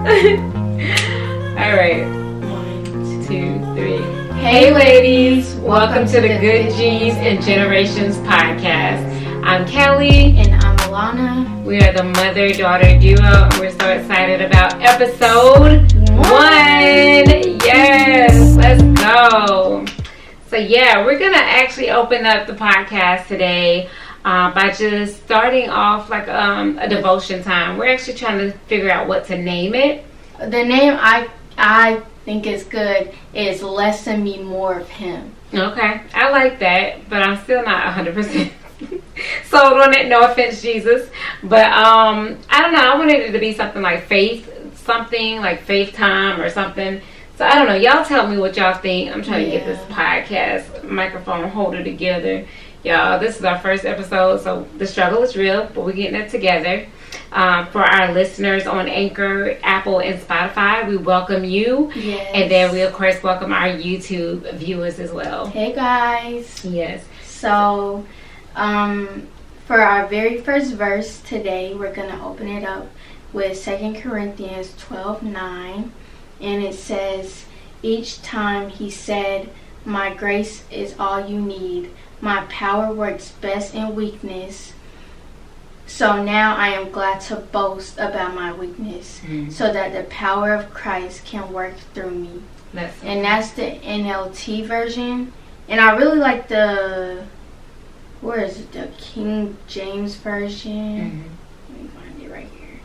All right. One, two, three. Hey, ladies. Welcome to the Good Genes and Generations podcast. I'm Kelley. And I'm Alana. We are the mother daughter duo, and we're so excited about episode one. Yes, let's go. So, yeah, we're going to actually open up the podcast today. Uh, by just starting off like um, a devotion time. We're actually trying to figure out what to name it. The name I I think is good is Less Me, More of Him. Okay, I like that, but I'm still not 100% sold on it. No offense, Jesus. But um, I don't know. I wanted it to be something like faith, something like faith time or something. So I don't know. Y'all tell me what y'all think. I'm trying yeah. to get this podcast microphone holder together. Y'all, this is our first episode, so the struggle is real, but we're getting it together. Um, for our listeners on Anchor, Apple, and Spotify, we welcome you. Yes. And then we, of course, welcome our YouTube viewers as well. Hey, guys. Yes. So, um, for our very first verse today, we're going to open it up with Second Corinthians 12 9. And it says, Each time he said, My grace is all you need my power works best in weakness. So now I am glad to boast about my weakness mm-hmm. so that the power of Christ can work through me. That's and that's the NLT version. And I really like the, where is it, the King James version. Mm-hmm. Let me find it right here.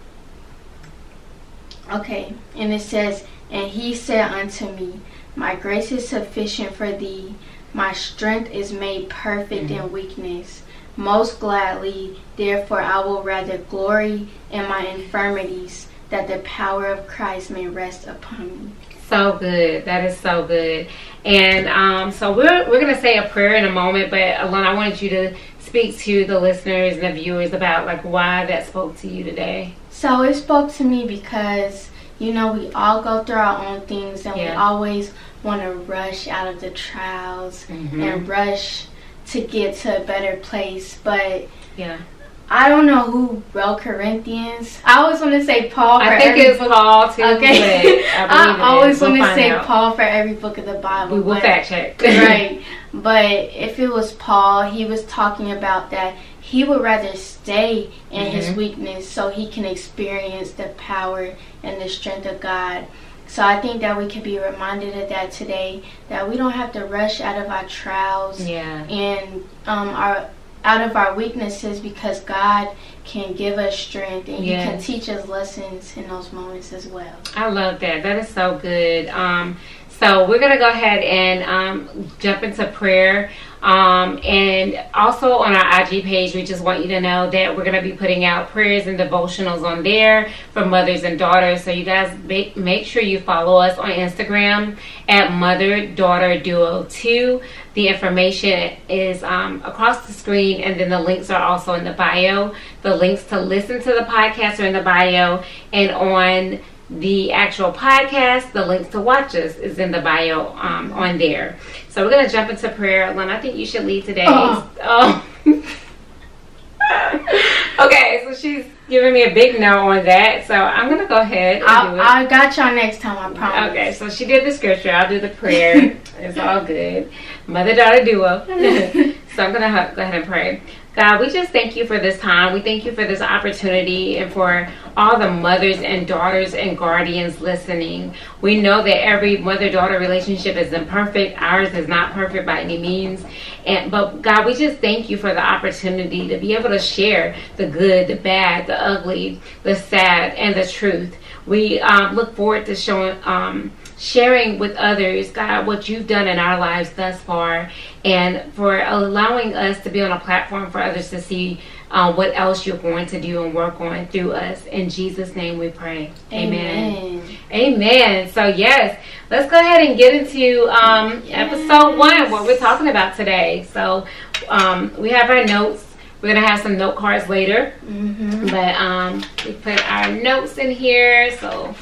Okay, and it says, And he said unto me, My grace is sufficient for thee my strength is made perfect mm-hmm. in weakness. Most gladly, therefore, I will rather glory in my infirmities, that the power of Christ may rest upon me. So good. That is so good. And um, so we're we're gonna say a prayer in a moment, but Alana, I wanted you to speak to the listeners and the viewers about like why that spoke to you today. So it spoke to me because you know we all go through our own things and yeah. we always want to rush out of the trials mm-hmm. and rush to get to a better place. But yeah. I don't know who wrote Corinthians. I always want to say Paul. I think it's Paul too. Okay, I, I always we'll want to say out. Paul for every book of the Bible. We will fact check. right, but if it was Paul, he was talking about that he would rather stay in mm-hmm. his weakness so he can experience the power and the strength of God. So I think that we can be reminded of that today. That we don't have to rush out of our trials yeah. and um, our out of our weaknesses because God can give us strength and yes. He can teach us lessons in those moments as well. I love that. That is so good. Um, so we're gonna go ahead and um, jump into prayer. Um, and also on our IG page, we just want you to know that we're going to be putting out prayers and devotionals on there for mothers and daughters. So you guys make, make sure you follow us on Instagram at Mother Daughter Duo 2. The information is um, across the screen, and then the links are also in the bio. The links to listen to the podcast are in the bio, and on the actual podcast, the links to watch us is in the bio um, on there. So we're gonna jump into prayer. Len, I think you should lead today. Oh. oh. okay, so she's giving me a big no on that. So I'm gonna go ahead. i got y'all next time. I promise. Okay, so she did the scripture. I'll do the prayer. it's all good. Mother daughter duo. so I'm gonna go ahead and pray. God, we just thank you for this time. We thank you for this opportunity and for all the mothers and daughters and guardians listening. We know that every mother daughter relationship is imperfect. Ours is not perfect by any means. And but God, we just thank you for the opportunity to be able to share the good, the bad, the ugly, the sad, and the truth. We um, look forward to showing um, sharing with others, God, what you've done in our lives thus far, and for allowing us to be on a platform for others to see uh, what else you're going to do and work on through us. In Jesus' name we pray. Amen. Amen. Amen. So, yes, let's go ahead and get into um, yes. episode one, what we're talking about today. So, um, we have our notes. We're gonna have some note cards later, mm-hmm. but um, we put our notes in here. So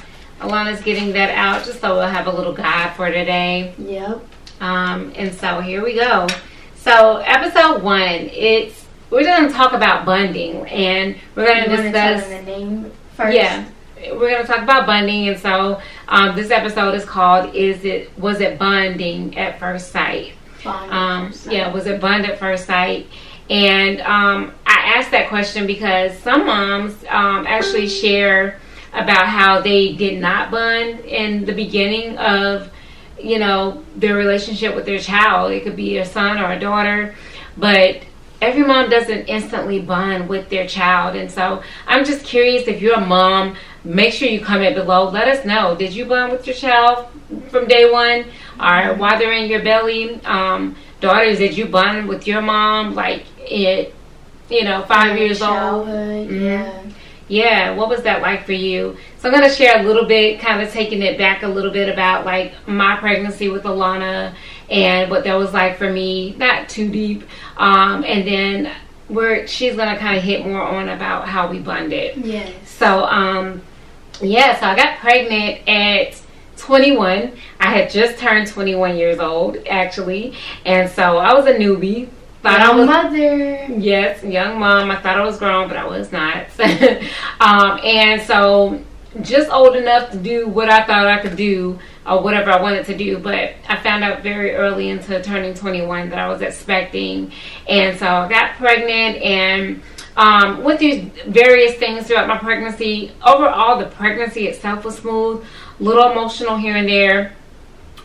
Alana's getting that out just so we'll have a little guide for today. Yep. Um, and so here we go. So episode one, it's we're going to talk about bonding, and we're going to discuss the name first. Yeah, we're gonna talk about bonding, and so um, this episode is called "Is it was it bonding at first sight?" Um, yeah, was it bond at first sight? And um, I asked that question because some moms um, actually share about how they did not bond in the beginning of, you know, their relationship with their child. It could be a son or a daughter, but every mom doesn't instantly bond with their child. And so I'm just curious if you're a mom, make sure you comment below. Let us know. Did you bond with your child from day one or while they're in your belly? Um, daughters, did you bond with your mom like it, you know, five years old? Mm-hmm. Yeah. Yeah, what was that like for you? So I'm going to share a little bit, kind of taking it back a little bit about like my pregnancy with Alana and what that was like for me. Not too deep. Um, and then where she's going to kind of hit more on about how we bonded. Yeah. So, um, yeah, so I got pregnant at 21. I had just turned 21 years old, actually. And so I was a newbie. Thought young I was mother. Yes, young mom. I thought I was grown, but I was not. um, and so just old enough to do what I thought I could do or whatever I wanted to do. But I found out very early into turning 21 that I was expecting. And so I got pregnant and um, went through various things throughout my pregnancy. Overall, the pregnancy itself was smooth, little emotional here and there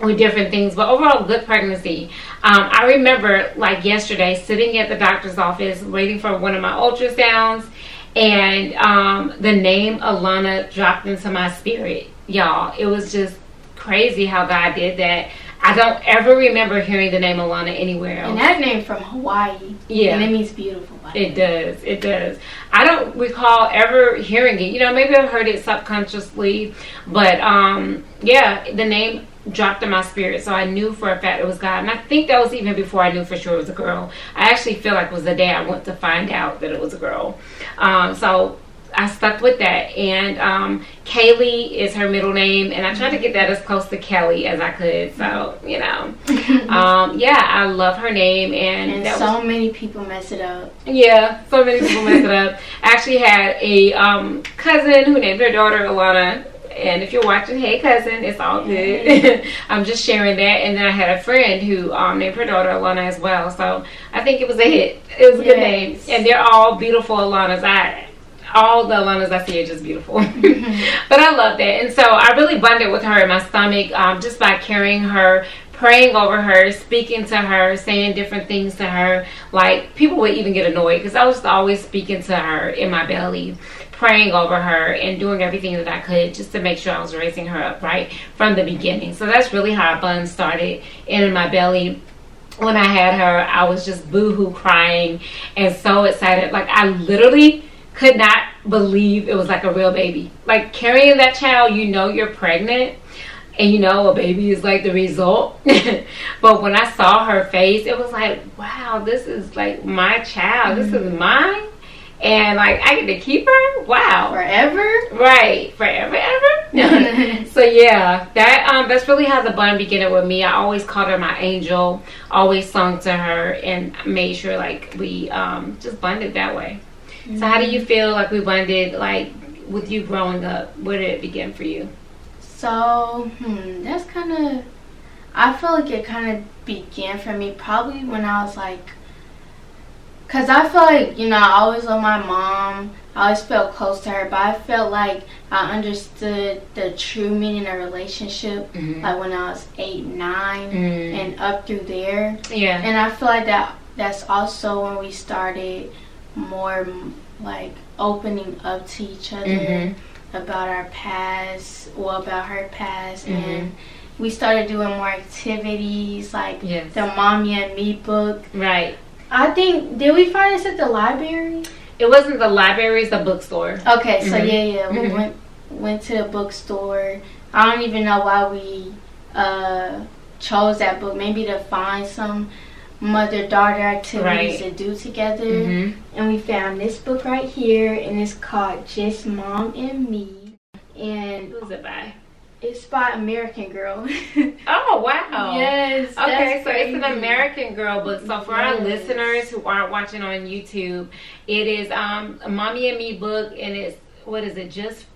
with different things, but overall, good pregnancy. Um, I remember, like yesterday, sitting at the doctor's office waiting for one of my ultrasounds, and um, the name Alana dropped into my spirit, y'all. It was just crazy how God did that. I don't ever remember hearing the name Alana anywhere else. And that name from Hawaii. Yeah. And it means beautiful. It does. It does. I don't recall ever hearing it. You know, maybe I've heard it subconsciously, but um, yeah, the name dropped in my spirit. So I knew for a fact it was God. And I think that was even before I knew for sure it was a girl. I actually feel like it was the day I went to find out that it was a girl. Um, so I stuck with that. And um, Kaylee is her middle name, and I tried to get that as close to Kelley as I could. So you know, um, yeah, I love her name, and, and so was, many people mess it up. Yeah, so many people mess it up. I actually had a um, cousin who named her daughter Alana. And if you're watching, hey cousin, it's all good. I'm just sharing that. And then I had a friend who um, named her daughter Alana as well. So I think it was a hit. It was a good name. And they're all beautiful Alanas. I all the Alanas I see are just beautiful. but I love that. And so I really bonded with her in my stomach um, just by carrying her, praying over her, speaking to her, saying different things to her. Like people would even get annoyed because I was always speaking to her in my belly, praying over her, and doing everything that I could just to make sure I was raising her up right from the beginning. So that's really how bond started in my belly when I had her, I was just boohoo crying and so excited. Like I literally could not believe it was like a real baby. Like carrying that child, you know you're pregnant and you know a baby is like the result. but when I saw her face, it was like, wow, this is like my child. This is mm-hmm. mine. And like I get to keep her. Wow. Forever? Right. Forever ever. so yeah, that um that's really how the bond began with me. I always called her my angel, always sung to her and made sure like we um just bonded that way. So how do you feel like we bonded like with you growing up? Where did it begin for you? So, hmm, that's kind of, I feel like it kind of began for me probably when I was like, because I feel like, you know, I always love my mom. I always felt close to her, but I felt like I understood the true meaning of relationship, mm-hmm. like when I was eight, 9 mm-hmm. and up through there. Yeah. And I feel like that that's also when we started more like opening up to each other mm-hmm. about our past, well, about her past, mm-hmm. and we started doing more activities like yes. the Mommy and Me book. Right. I think did we find this at the library? It wasn't the library; it's the bookstore. Okay, so mm-hmm. yeah, yeah, we mm-hmm. went went to the bookstore. I don't even know why we uh, chose that book. Maybe to find some mother daughter activities right. to do together. Mm-hmm. And we found this book right here, and it's called Just Mom and Me. And who's it by? It's by American Girl. oh wow! Yes. Okay, so crazy. it's an American Girl book. So for yes. our listeners who aren't watching on YouTube, it is um, a Mommy and Me book, and it's what is it? Just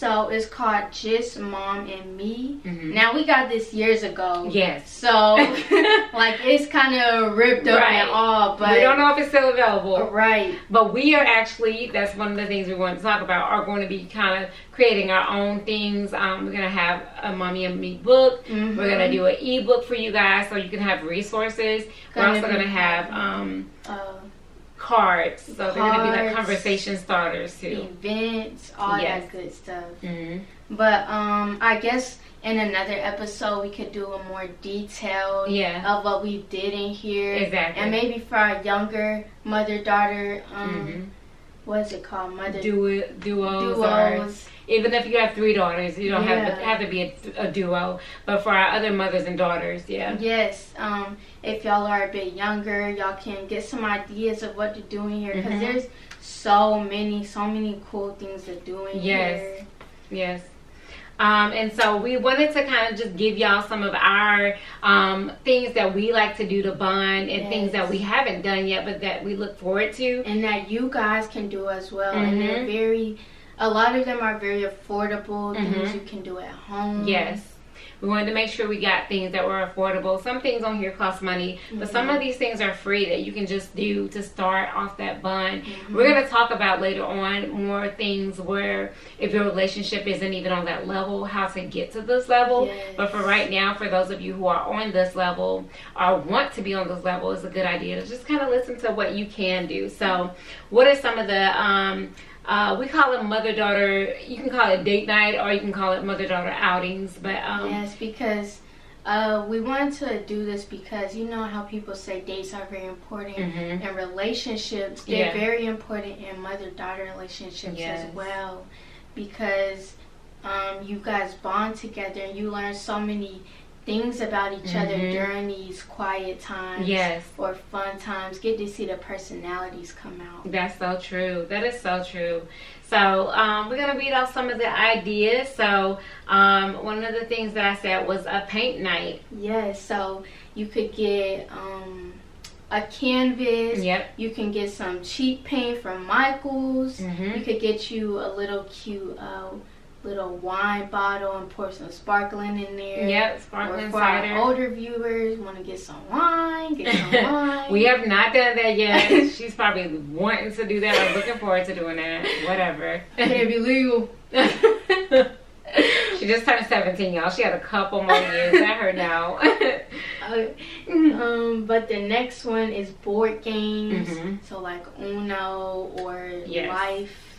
So it's called Just Mom and Me. Mhm. Now we got this years ago. Yes. So like it's kind of ripped up Right. and all, but we don't know if it's still available. Right. But we are actually, that's one of the things we want to talk about, are going to be kind of creating our own things. Um, we're going to have a Mommy and Me book. Mhm. We're going to do an ebook for you guys so you can have resources. We're Gonna also going to have um, Uh, cards. So they're going to be like conversation starters too. events, all Yes. that good stuff. hmm But um, I guess in another episode we could do a more detailed Yeah. of what we did in here. Exactly. And maybe for our younger mother daughter, um, hmm what's it called? Mother Duo, duos, duos. Even if you have three daughters, you don't have to have to be a, a duo. But for our other mothers and daughters, yeah, Yes, um, if y'all are a bit younger, y'all can get some ideas of what to do in here because Mhm. there's so many, so many cool things to do in Yes. here. Yes. Yes. Um, and so we wanted to kind of just give y'all some of our um, things that we like to do to bond and things that we haven't done yet, but that we look forward to. And that you guys can do as well. And they're Mhm. very, a lot of them are very affordable things Mhm. you can do at home. Yes. We wanted to make sure we got things that were affordable. Some things on here cost money, but some Mhm. of these things are free that you can just do to start off that bond. Mhm. We're going to talk about later on more things where if your relationship isn't even on that level, how to get to this level. Yes. But for right now, for those of you who are on this level or want to be on this level, it's a good idea to just kind of listen to what you can do. So, what are some of the um, uh, we call it mother daughter. You can call it date night, or you can call it mother daughter outings. But um, yes, because uh, we wanted to do this because you know how people say dates are very important mhm. and relationships they're Yeah. very important in mother daughter relationships Yes. as well because um, you guys bond together and you learn so many things about each other Mhm. during these quiet times yes, or fun times get to see the personalities come out that's so true. That is so true. So um, we're gonna read off some of the ideas. So um, one of the things that I said was a paint night. yes so you could get um, a canvas Yep. you can get some cheap paint from michael's Mhm. You could get you a little cute uh, little wine bottle and pour some sparkling in there. Yep. Or Sparkling for cider. our older viewers, want to get some wine, get some wine. we have not done that yet. She's probably wanting to do that or looking forward to doing that. Whatever. Can't be legal. she just turned 17, y'all. She had a couple more years. at her now. Uh, um, but the next one is board games. Mhm. So like Uno or Yes. Life,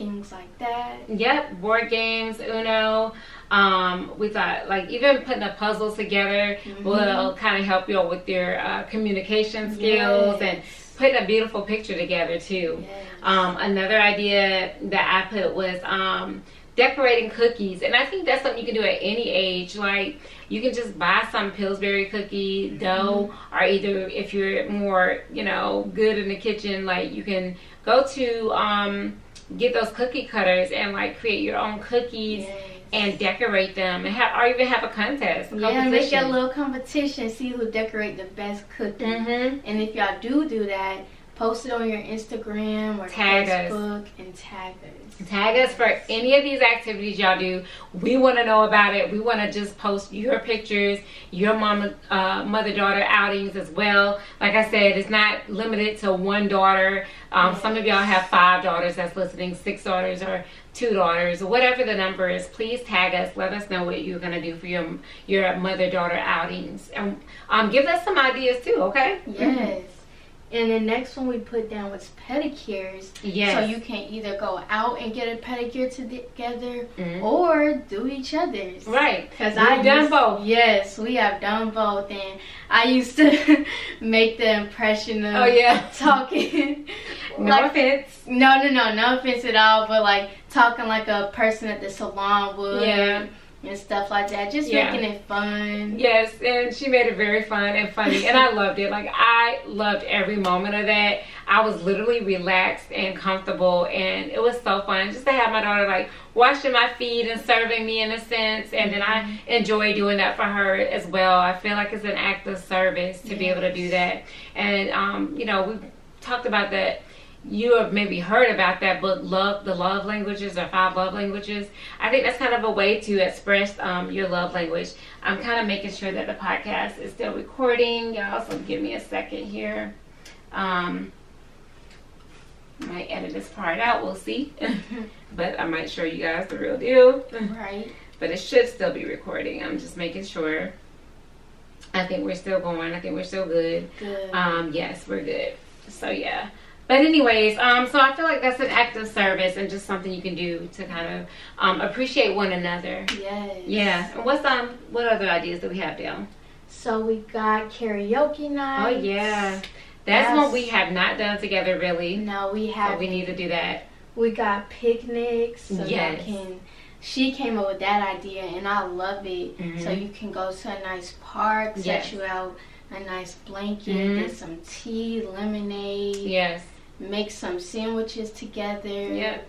things like that. yep. Board games, Uno. Um, we thought like even putting a puzzle together Mhm. will kind of help you all with your uh, communication skills and Yes. putting a beautiful picture together too. Yes. Um, another idea that I put was um, decorating cookies, and I think that's something you can do at any age. Like you can just buy some Pillsbury cookie dough, or either if you're more, you know, good in the kitchen, like you can go to um, get those cookie cutters and like create your own cookies Yes. and decorate them, and have or even have a contest. yeah, make a little competition. See who decorate the best cookie. hmm And if y'all do do that, post it on your Instagram or Tag us. Facebook and tag us. Tag us for any of these activities y'all do. We want to know about it. We want to just post your pictures, your mama, uh, mother daughter outings as well. Like I said, it's not limited to one daughter. Um, some of y'all have five daughters that's listening, six daughters, or two daughters, whatever the number is. Please tag us. Let us know what you're gonna do for your your mother daughter outings, and um, give us some ideas too. Okay? Yes. And the next one we put down was pedicures. Yes. So you can either go out and get a pedicure together Mhm. or do each other's. Right. Because I've done used- both. Yes, we have done both, and I used to make the impression of Oh yeah. talking. No like, offense. no, no, no, no offense at all, but like talking like a person at the salon would. Yeah. And stuff like that, just Yeah. making it fun. Yes, and she made it very fun and funny, and I loved it. Like I loved every moment of that. I was literally relaxed and comfortable, and it was so fun just to have my daughter like washing my feet and serving me in a sense, and then I enjoy doing that for her as well. I feel like it's an act of service to be able to do that, and um, you know we talked about that you have maybe heard about that book, Love, the Love Languages or Five Love Languages. I think that's kind of a way to express um, your love language. I'm kind of making sure that the podcast is still recording. Y'all, so give me a second here. Um, might edit this part out, we'll see. but I might show you guys the real deal. Right. But it should still be recording. I'm just making sure. I think we're still going. I think we're still good. Good. Um, yes, we're good. So yeah. But anyways, um, so I feel like that's an act of service and just something you can do to kind of um, appreciate one another. yes. Yeah. And what's um what other ideas do we have down? So we got karaoke night. Oh yeah. That's what Yes. we have not done together really. No, we have. we need to do that. We got picnics. So Yes. can. She came up with that idea, and I love it. Mhm. So you can go to a nice park, set Yes. you out a nice blanket, Mhm. get some tea, lemonade, Yes. Make some sandwiches together. Yep.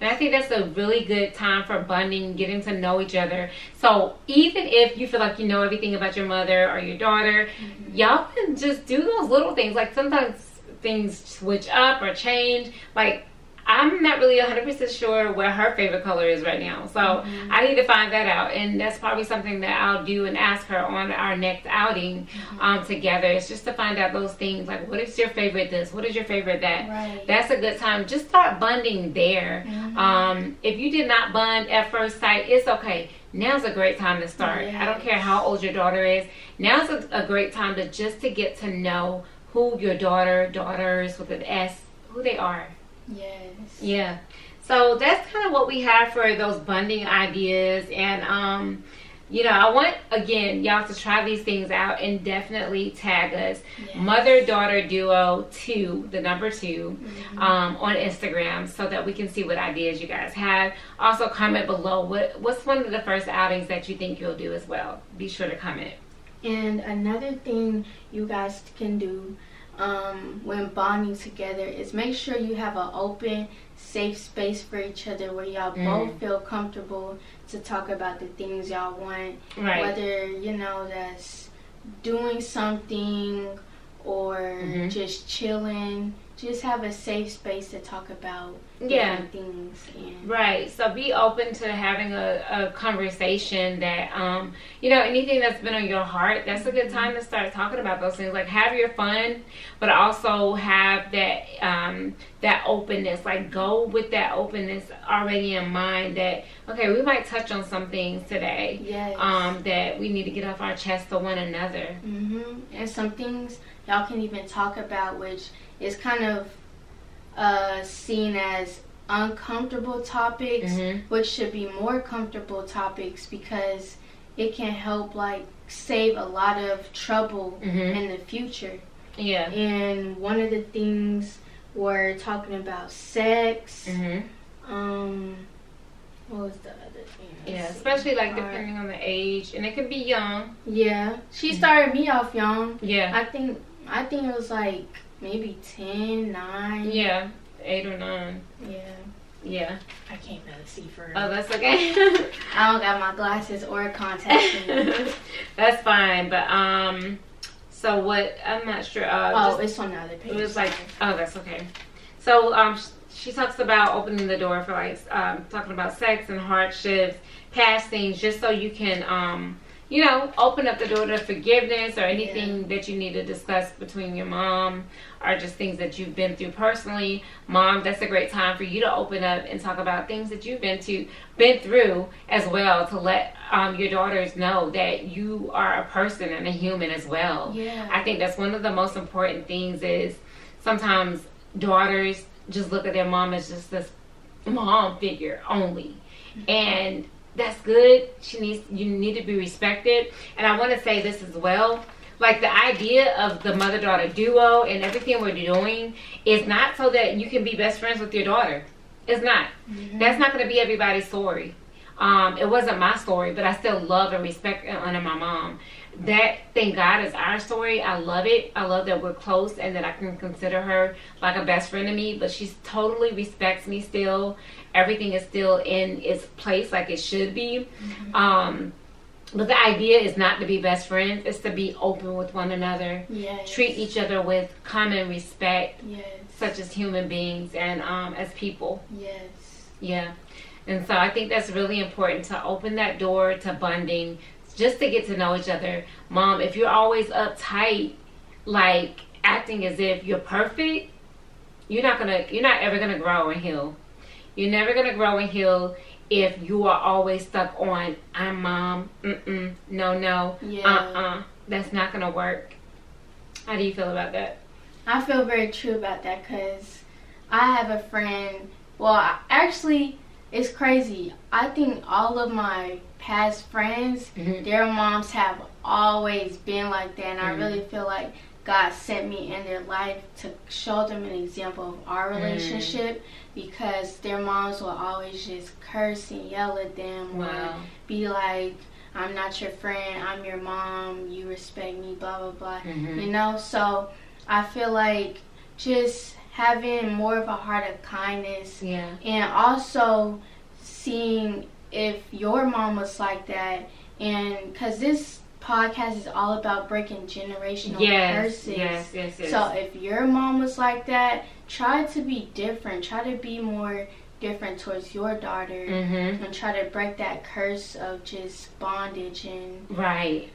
And I think that's a really good time for bonding, getting to know each other. So even if you feel like you know everything about your mother or your daughter, Mhm. y'all can just do those little things. Like sometimes things switch up or change. Like I'm not really 100% sure what her favorite color is right now. So Mhm. I need to find that out. And that's probably something that I'll do and ask her on our next outing Mhm. um, together. It's just to find out those things. Like, what is your favorite this? What is your favorite that? Right. That's a good time. Just start bonding there. Mhm. Um, if you did not bond at first sight, it's okay. Now's a great time to start. I don't care how old your daughter is. Now's a, a great time to just to get to know who your daughter, daughters with an S, who they are. Yes. Yeah. So that's kind of what we have for those bonding ideas. And, um, you know, I want, again, y'all to try these things out and definitely tag us. Yes. Mother Daughter Duo 2, the number 2, Mhm. um, on Instagram so that we can see what ideas you guys have. Also, comment below what what's one of the first outings that you think you'll do as well. Be sure to comment. And another thing you guys can do um, when bonding together is make sure you have an open, safe space for each other where y'all Mm. both feel comfortable to talk about the things y'all want. Right. Whether, you know, that's doing something or Mhm. just chilling. Just have a safe space to talk about Yeah. things. And Right. So be open to having a, a conversation that, um, you know, anything that's been on your heart, that's a good time to start talking about those things. Like have your fun, but also have that, um, that openness. Like go with that openness already in mind that, okay, we might touch on some things today, Yes. um, that we need to get off our chest to one another. hmm And some things y'all can even talk about, which is kind of uh, seen as uncomfortable topics, Mhm. which should be more comfortable topics because it can help like save a lot of trouble Mhm. in the future. Yeah. And one of the things we're talking about sex. hmm Um, what was the other thing? Yeah, Let's see. especially like Alright. depending on the age, and it could be young. Yeah, she started me off young. Yeah. I think I think it was like maybe 10, 9. Yeah. Eight or nine. Yeah. Yeah. I can't really see for Oh, that's okay. I don't got my glasses or contacts. that's fine. But um, so what? I'm not sure. Uh, oh, just- it's on the other page. it was like, oh, that's okay. So um, sh- she talks about opening the door for like um, talking about sex and hardships, past things, just so you can um, you know, open up the door to forgiveness or anything that you need to discuss between your mom or just things that you've been through personally. Mom, that's a great time for you to open up and talk about things that you've been to been through as well to let um, your daughters know that you are a person and a human as well. yeah. I think that's one of the most important things is sometimes daughters just look at their mom as just this mom figure only. And that's good. She needs you need to be respected. And I want to say this as well. Like the idea of the mother daughter duo and everything we're doing is not so that you can be best friends with your daughter. It's not. Mhm. That's not going to be everybody's story. Um, it wasn't my story, but I still love and respect and honor my mom. That, thank God, is our story. I love it. I love that we're close and that I can consider her like a best friend to me. But she totally respects me still. Everything is still in its place like it should be. Um, But the idea is not to be best friends, it's to be open with one another. Yes. Treat each other with common respect, Yes. such as human beings and um, as people. Yes. Yeah. And so I think that's really important to open that door to bonding, just to get to know each other. Mom, if you're always uptight, like acting as if you're perfect, you're not gonna you're not ever gonna grow and heal. You're never gonna grow and heal if you are always stuck on I'm mom, mm no no, Yeah. uh uh. That's not gonna work. How do you feel about that? I feel very true about that because I have a friend. Well, I- actually, it's crazy. I think all of my past friends, Mhm. their moms have always been like that, and I Mhm. really feel like God sent me in their life to show them an example of our Mm. relationship because their moms will always just curse and yell at them or be like, I'm not your friend, I'm your mom, you respect me, blah, blah, blah. Mhm. You know, so I feel like just having more of a heart of kindness Yeah. and also seeing if your mom was like that and because this podcast is all about breaking generational Yes, curses yes, yes, yes. so if your mom was like that try to be different try to be more different towards your daughter mm-hmm. and try to break that curse of just bondage and Right.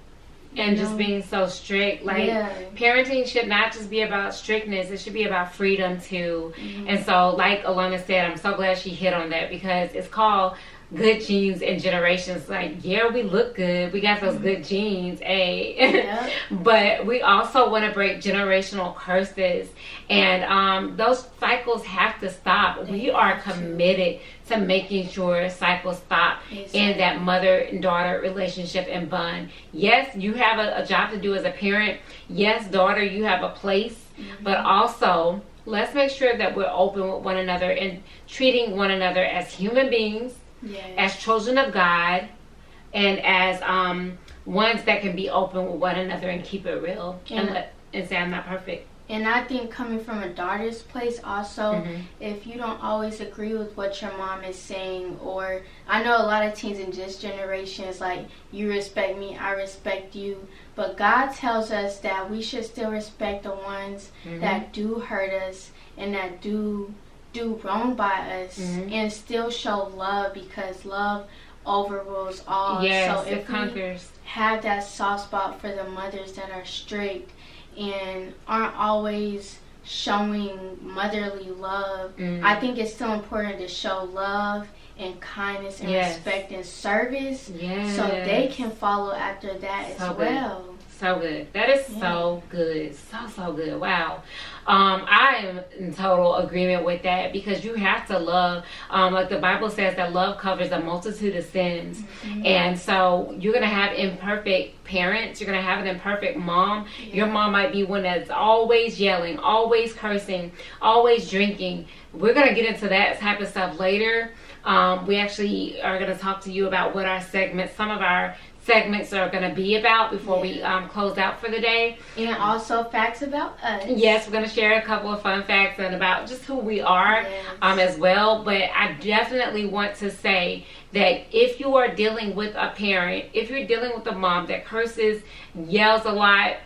And just know? being so strict. Like yeah parenting should not just be about strictness, it should be about freedom too. Mhm. And so like Alana said, I'm so glad she hit on that because it's called good genes and generations. Like, yeah, we look good. We got those good genes, a. Yep. but we also want to break generational curses. And um, those cycles have to stop. We are committed to making sure cycles stop in that mother and daughter relationship and bond. Yes you have a, a job to do as a parent. Yes daughter you have a place. But also let's make sure that we're open with one another and treating one another as human beings yeah as children of God and as um, ones that can be open with one another and keep it real and, Yeah. let, and say I'm not perfect. And I think coming from a daughter's place also, Mhm. if you don't always agree with what your mom is saying, or I know a lot of teens in this generation is like, you respect me, I respect you. But God tells us that we should still respect the ones Mhm. that do hurt us and that do do wrong by us Mhm. and still show love because love overrules all. yes, so it if we conquers. have that soft spot for the mothers that are strict and aren't always showing motherly love. Mm. I think it's still important to show love and kindness and Yes. respect and service Yes. so they can follow after that So as good. So good. That is so good. So so good. Wow. Um, I am in total agreement with that because you have to love. Um, like the Bible says that love covers a multitude of sins, and so you're gonna have imperfect parents. You're gonna have an imperfect mom. Your mom might be one that's always yelling, always cursing, always drinking. We're gonna get into that type of stuff later. Um, we actually are gonna talk to you about what our segments, some of our segments are going to be about before we um, close out for the day. And also facts about us. Yes, we're going to share a couple of fun facts and about just who we are Yes. um, as well. But I definitely want to say that if you are dealing with a parent, if you're dealing with a mom that curses, yells a lot,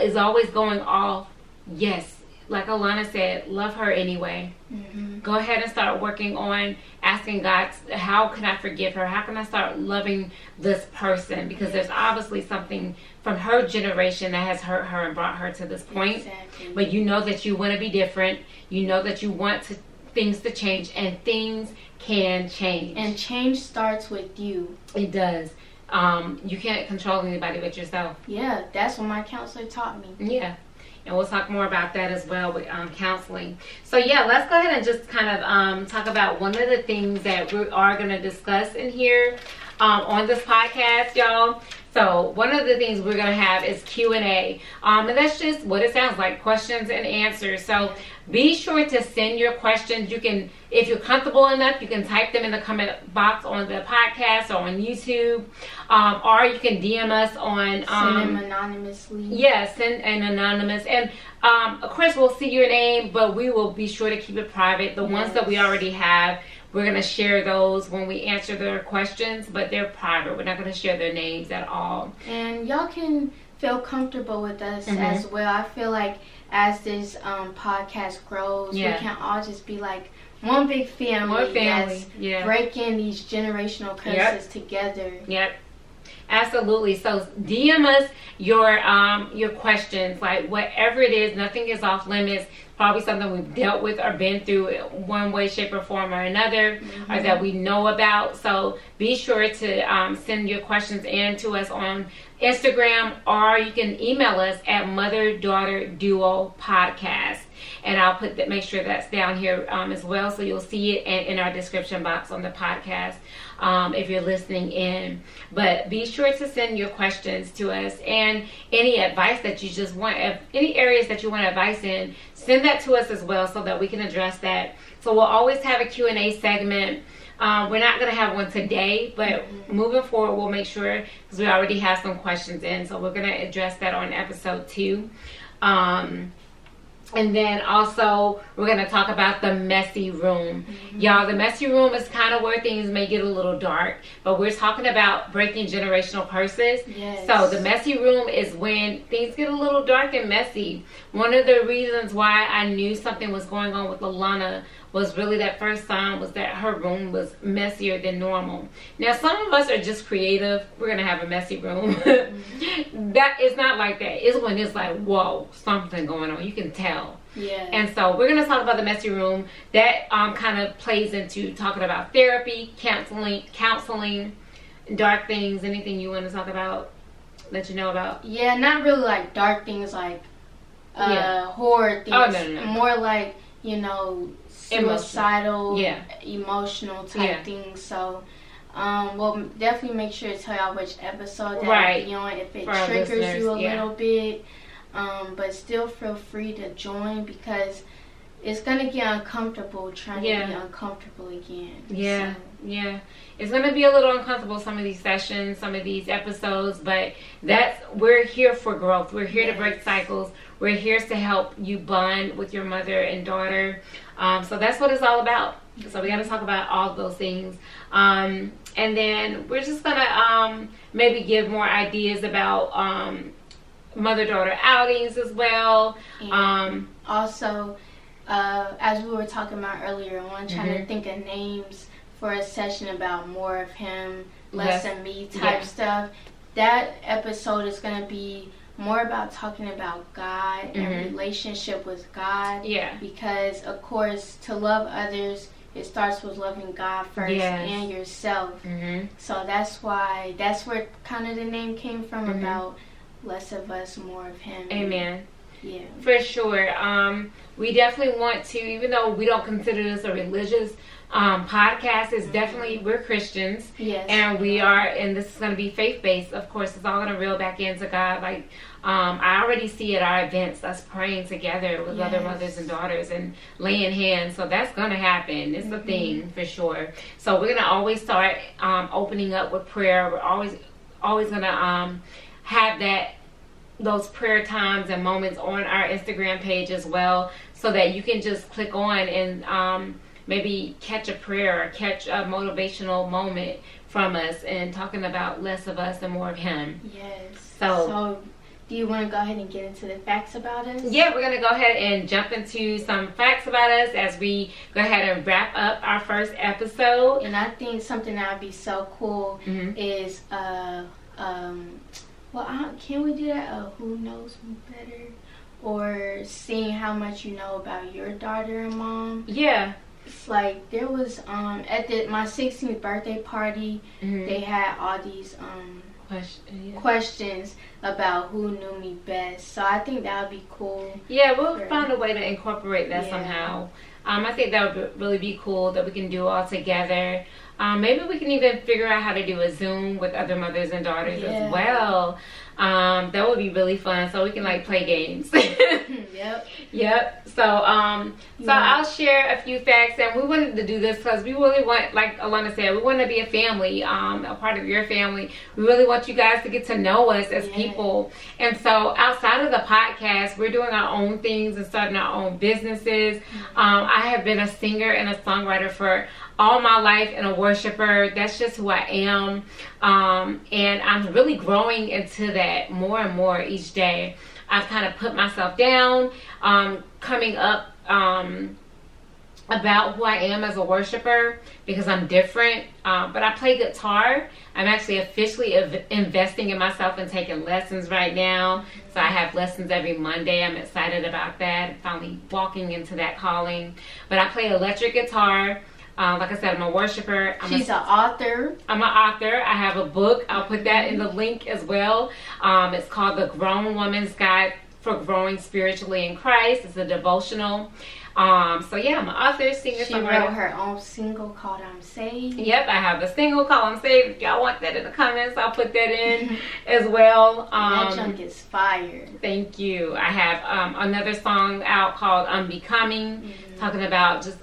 is always going off, yes, like Alana said, love her anyway Mhm. go ahead and start working on asking God, how can I forgive her? How can I start loving this person? Because there's obviously something from her generation that has hurt her and brought her to this point. Exactly. But you know that you want to be different. You know that you want to, things to change, and things can change. and change starts with you. it does. Um, you can't control anybody but yourself. Yeah, that's what my counselor taught me. Yeah. And we'll talk more about that as well with um, counseling. So, yeah, let's go ahead and just kind of um, talk about one of the things that we are going to discuss in here um, on this podcast, y'all. So, one of the things we're going to have is Q&A. Um, and that's just what it sounds like, questions and answers. So, be sure to send your questions. You can, if you're comfortable enough, you can type them in the comment box on the podcast or on YouTube. Um, or you can DM us on... Send Um, them anonymously. Yes, and, and anonymous. And um, of course, we'll see your name, but we will be sure to keep it private. The ones that we already have, we're gonna share those when we answer their questions, but they're private. We're not gonna share their names at all. And y'all can feel comfortable with us Mhm. as well. I feel like as this um, podcast grows, Yeah. we can all just be like one big family, one family, that's yeah. breaking these generational curses together. Yep. Absolutely. So DM us your um your questions, like whatever it is, nothing is off limits. Probably something we've dealt with or been through one way, shape, or form or another, or that we know about. So be sure to um, send your questions in to us on Instagram, or you can email us at Mother Daughter Duo Podcast, and I'll put that. Make sure that's down here um, as well, so you'll see it and in our description box on the podcast um, if you're listening in. But be sure to send your questions to us and any advice that you just want, any areas that you want advice in, send that to us as well so that we can address that. So we'll always have a Q&A segment. Um, we're not going to have one today, but moving forward, we'll make sure because we already have some questions in. So we're going to address that on episode two. Um, and then also, we're going to talk about the messy room. Mm-hmm. Y'all, the messy room is kind of where things may get a little dark, but we're talking about breaking generational curses. Yes. So, the messy room is when things get a little dark and messy. One of the reasons why I knew something was going on with Alana was really that first sign was that her room was messier than normal. Now, some of us are just creative. We're going to have a messy room. that is not like that. It's when it's like, whoa, something going on. You can tell. Yeah. And so we're going to talk about the messy room. That um, kind of plays into talking about therapy, counseling, counseling, dark things. Anything you want to talk about? Let you know about? yeah, not really like dark things like uh, Yeah. horror things. Oh, no, no, no. More like, you know. Suicidal, Yeah. emotional type Yeah. things. So, um, we'll definitely make sure to tell y'all which episode that Right. you on if it For triggers you a yeah. little bit. Um, but still feel free to join because it's gonna get uncomfortable trying to be uncomfortable again. Yeah, So, yeah. It's going to be a little uncomfortable some of these sessions, some of these episodes, but that's we're here for growth. We're here to break cycles. We're here to help you bond with your mother and daughter. Um, so that's what it's all about. So we got to talk about all those things, um, and then we're just gonna um, maybe give more ideas about um, mother-daughter outings as well. Um, also, uh, as we were talking about earlier, I want to try Mhm. to think of names for a session about more of him, Less- less of me type stuff. That episode is going to be more about talking about God Mhm. and relationship with God. yeah, Because, of course, to love others, it starts with loving God first Yes. and yourself. hmm So that's why, that's where kind of the name came from Mhm. about less of us, more of Him. amen. Yeah. For sure. Um, we definitely want to, even though we don't consider this a religious um, podcast, is definitely, we're Christians. Yes. And we are, and this is going to be faith based. Of course, it's all going to reel back into God. Like, um, I already see at our events us praying together with other mothers and daughters and laying hands. So that's going to happen. It's a thing for sure. So we're going to always start um, opening up with prayer. We're always, always going to um, have that those prayer times and moments on our Instagram page as well, so that you can just click on and um, maybe catch a prayer or catch a motivational moment from us and talking about less of us and more of Him. Yes. So- so do you want to go ahead and get into the facts about us? Yeah, we're gonna go ahead and jump into some facts about us as we go ahead and wrap up our first episode. And I think something that would be so cool Mhm. is uh um well I can we do that? Uh, who knows me better? Or seeing how much you know about your daughter and mom. Yeah. Like there was um at the my 16th birthday party Mhm. they had all these um Question. Yeah. questions about who knew me best. So I think that would be cool. Yeah, we'll Sure. find a way to incorporate that Yeah. somehow. Um, I think that would really be cool that we can do all together. Um, maybe we can even figure out how to do a Zoom with other mothers and daughters Yeah. as well. Um, that would be really fun, so we can like play games. yep. Yep. So, um, so Yeah. I'll share a few facts, and we wanted to do this because we really want, like Alana said, we want to be a family, um, a part of your family. We really want you guys to get to know us as Yeah. people, and so outside of the podcast, we're doing our own things and starting our own businesses. Mm-hmm. Um, I have been a singer and a songwriter for all my life and a worshiper. That's just who I am. Um, and I'm really growing into that more and more each day. I've kind of put myself down, um, coming up um, about who I am as a worshiper because I'm different. Um, but I play guitar. I'm actually officially ev- investing in myself and taking lessons right now. So I have lessons every Monday. I'm excited about that. Finally walking into that calling. But I play electric guitar. Uh, like I said, I'm a worshiper. I'm She's a, an author. I'm an author. I have a book. I'll put that in the link as well. Um, it's called The Grown Woman's Guide for Growing Spiritually in Christ. It's a devotional. Um, so yeah, I'm an author, singer, She wrote her own single called "I'm Saved." Yep, I have a single call and save. If y'all want that in the comments, I'll put that in as well. that Um, junk is fire. Thank you. I have um, another song out called Unbecoming, talking about just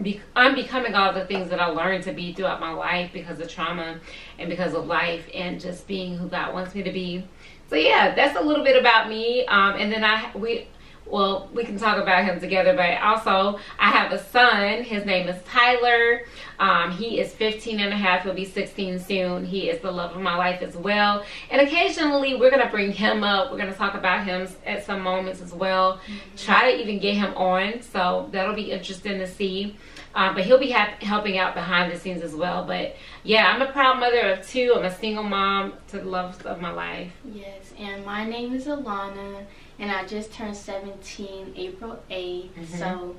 be- unbecoming all the things that I learned to be throughout my life because of trauma and because of life and just being who God wants me to be. So yeah, that's a little bit about me. Um, and then I we well we can talk about him together, but also I have a son. His name is Tyler. Um, he is 15 and a half. He'll be 16 soon. He is the love of my life as well. And occasionally we're gonna bring him up. We're gonna talk about him at some moments as well. Try to even get him on. So that'll be interesting to see. Uh, but he'll be ha- helping out behind the scenes as well. But yeah, I'm a proud mother of two. I'm a single mom to the love of my life. Yes, and my name is Alana, and I just turned 17 April 8th. Mhm. So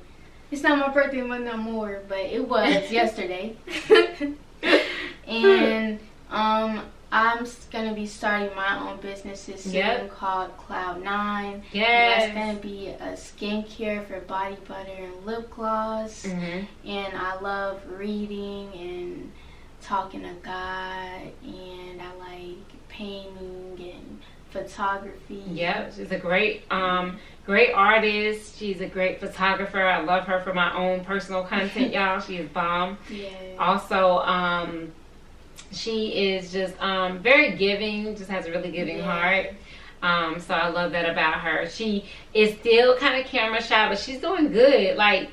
it's not my birthday month no more, but it was yesterday. and um, I'm gonna be starting my own businesses soon Yep. called Cloud Nine. Yes. That's gonna be a skincare for body butter and lip gloss. Mhm. And I love reading and talking to God, and I like painting and photography. Yep, she's a great, um, great artist. She's a great photographer. I love her for my own personal content, y'all. She is bomb. Yeah. Also, um, she is just um, very giving. Just has a really giving Yeah. heart. Um, so I love that about her. She is still kind of camera shy, but she's doing good. Like,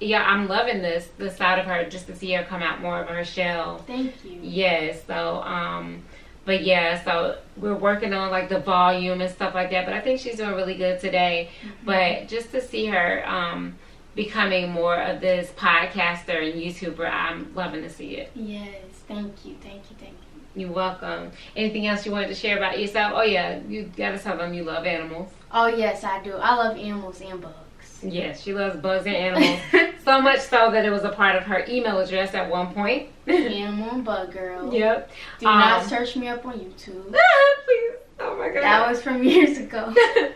yeah, I'm loving this this side of her. Just to see her come out more of her shell. Thank you. Yes. So, um, but yeah, so we're working on like the volume and stuff like that. But I think she's doing really good today. But just to see her um, becoming more of this podcaster and YouTuber, I'm loving to see it. Yes. Thank you. Thank you. Thank you. You're welcome. Anything else you wanted to share about yourself? Oh yeah, you gotta tell them you love animals. Oh yes, I do. I love animals and bugs. Yes, she loves bugs and animals. so much so that it was a part of her email address at one point. Animal and bug girl. Yep. Do not Um, search me up on YouTube. Please. Oh my god. That was from years ago.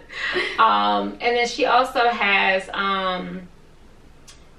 um, and then she also has um,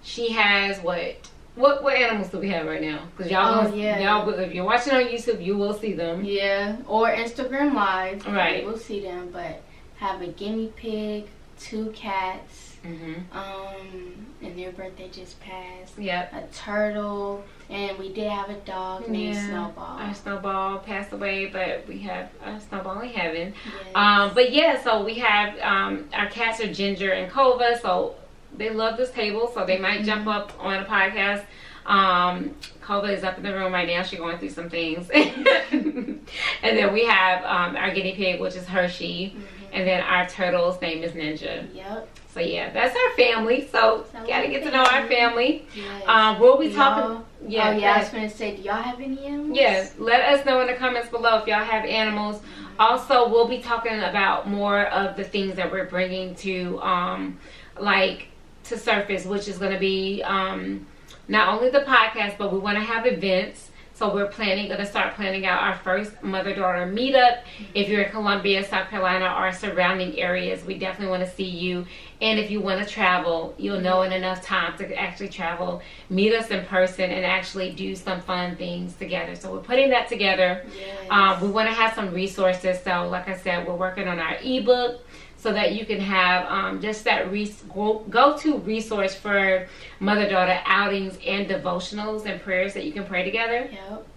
she has what what what animals do we have right now? Because y'all, Oh, yeah. y'all, if you're watching on YouTube, you will see them. Yeah, or Instagram Live. Right. We'll see them, but have a guinea pig, two cats, hmm um, and their birthday just passed. Yep. A turtle, and we did have a dog named Yeah. Snowball. Our snowball passed away, but we have a snowball in heaven. Yes. Um, but yeah, so we have um, our cats are Ginger and Kova, so they love this table, so they might jump up on a podcast. Um, Kova is up in the room right now. She's going through some things, and then we have um, our guinea pig, which is Hershey, and then our turtle's name is Ninja. Yep. So yeah, that's our family. So gotta get to know our family. Yes. Um, we'll be talking. Yeah, oh yeah. I was gonna say, do y'all have any animals? Yes, let us know in the comments below if y'all have animals. Also, we'll be talking about more of the things that we're bringing to, um, like, to surface, which is going to be um, not only the podcast, but we want to have events. So we're planning, going to start planning out our first mother-daughter meetup. If you're in Columbia, South Carolina, or surrounding areas, we definitely want to see you. And if you want to travel, you'll know in enough time to actually travel, meet us in person, and actually do some fun things together. So we're putting that together. Yes. Um, we want to have some resources. So, like I said, we're working on our ebook so that you can have um, just that res- go to resource for mother daughter outings and devotionals and prayers that you can pray together. Yep.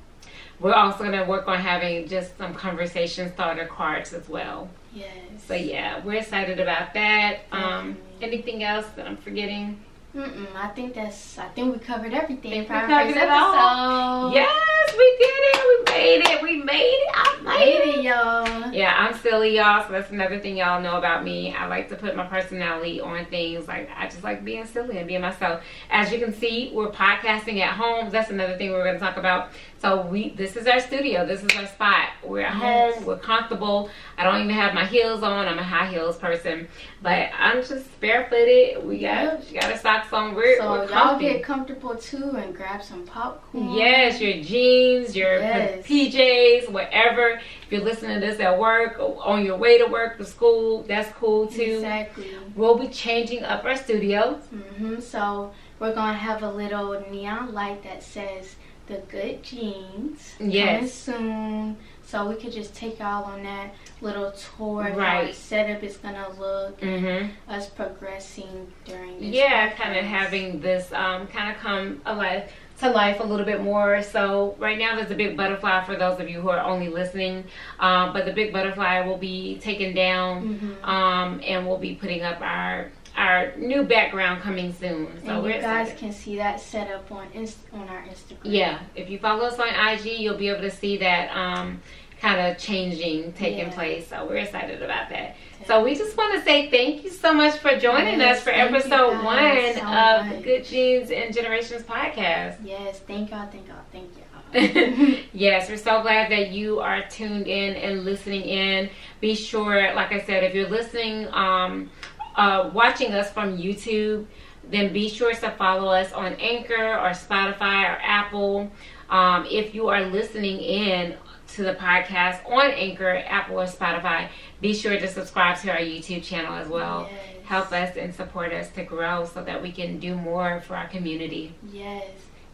We're also going to work on having just some conversation starter cards as well. Yes. So, yeah, we're excited about that. Um, anything else that I'm forgetting? Mm-mm, I think that's. I think we covered everything. We covered it all? Yes, we did it. We made it. We made it. I made made it, y'all. Yeah, I'm silly, y'all. So that's another thing y'all know about me. I like to put my personality on things. Like I just like being silly and being myself. As you can see, we're podcasting at home. That's another thing we're going to talk about. So we, this is our studio. This is our spot. We're at home. We're comfortable. I don't even have my heels on. I'm a high heels person, but I'm just barefooted. We got, she got her socks on. We're, So we're y'all get comfortable too and grab some popcorn. Yes, your jeans, your Yes. PJs, whatever. If you're listening to this at work, on your way to work, to school, that's cool too. Exactly. We'll be changing up our studio. Mm-hmm. So we're gonna have a little neon light that says the Good Genes. Yes. Coming soon. So we could just take y'all on that little tour of how Right. our setup is gonna look. Mm-hmm. Us progressing during this. Yeah, kind of having this um, kind of come alive to life a little bit more. So right now there's a big butterfly for those of you who are only listening, um, but the big butterfly will be taken down, Mhm. um, and we'll be putting up our our new background coming soon. So and you guys excited. can see that setup on Inst- on our Instagram. Yeah, if you follow us on IG, you'll be able to see that um, kind of changing taking Yeah. place. So we're excited about that. So we just want to say thank you so much for joining Yes, us for episode one so of much. Good Genes and Generations podcast. Yes. Thank y'all. Thank y'all. Thank y'all. yes, we're so glad that you are tuned in and listening in. Be sure, like I said, if you're listening, um, uh, watching us from YouTube, then be sure to follow us on Anchor or Spotify or Apple. Um, if you are listening in to the podcast on Anchor, Apple, or Spotify, be sure to subscribe to our YouTube channel as well. Yes. Help us and support us to grow so that we can do more for our community. Yes.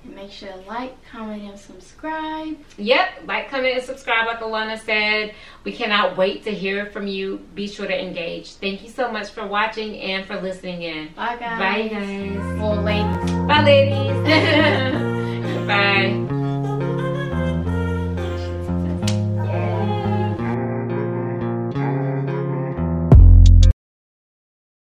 Make sure to like, comment, and subscribe. Yep, like, comment, and subscribe, like Alana said. We cannot wait to hear from you. Be sure to engage. Thank you so much for watching and for listening in. Bye, guys. Bye, guys. Well, ladies. Bye, ladies. Bye.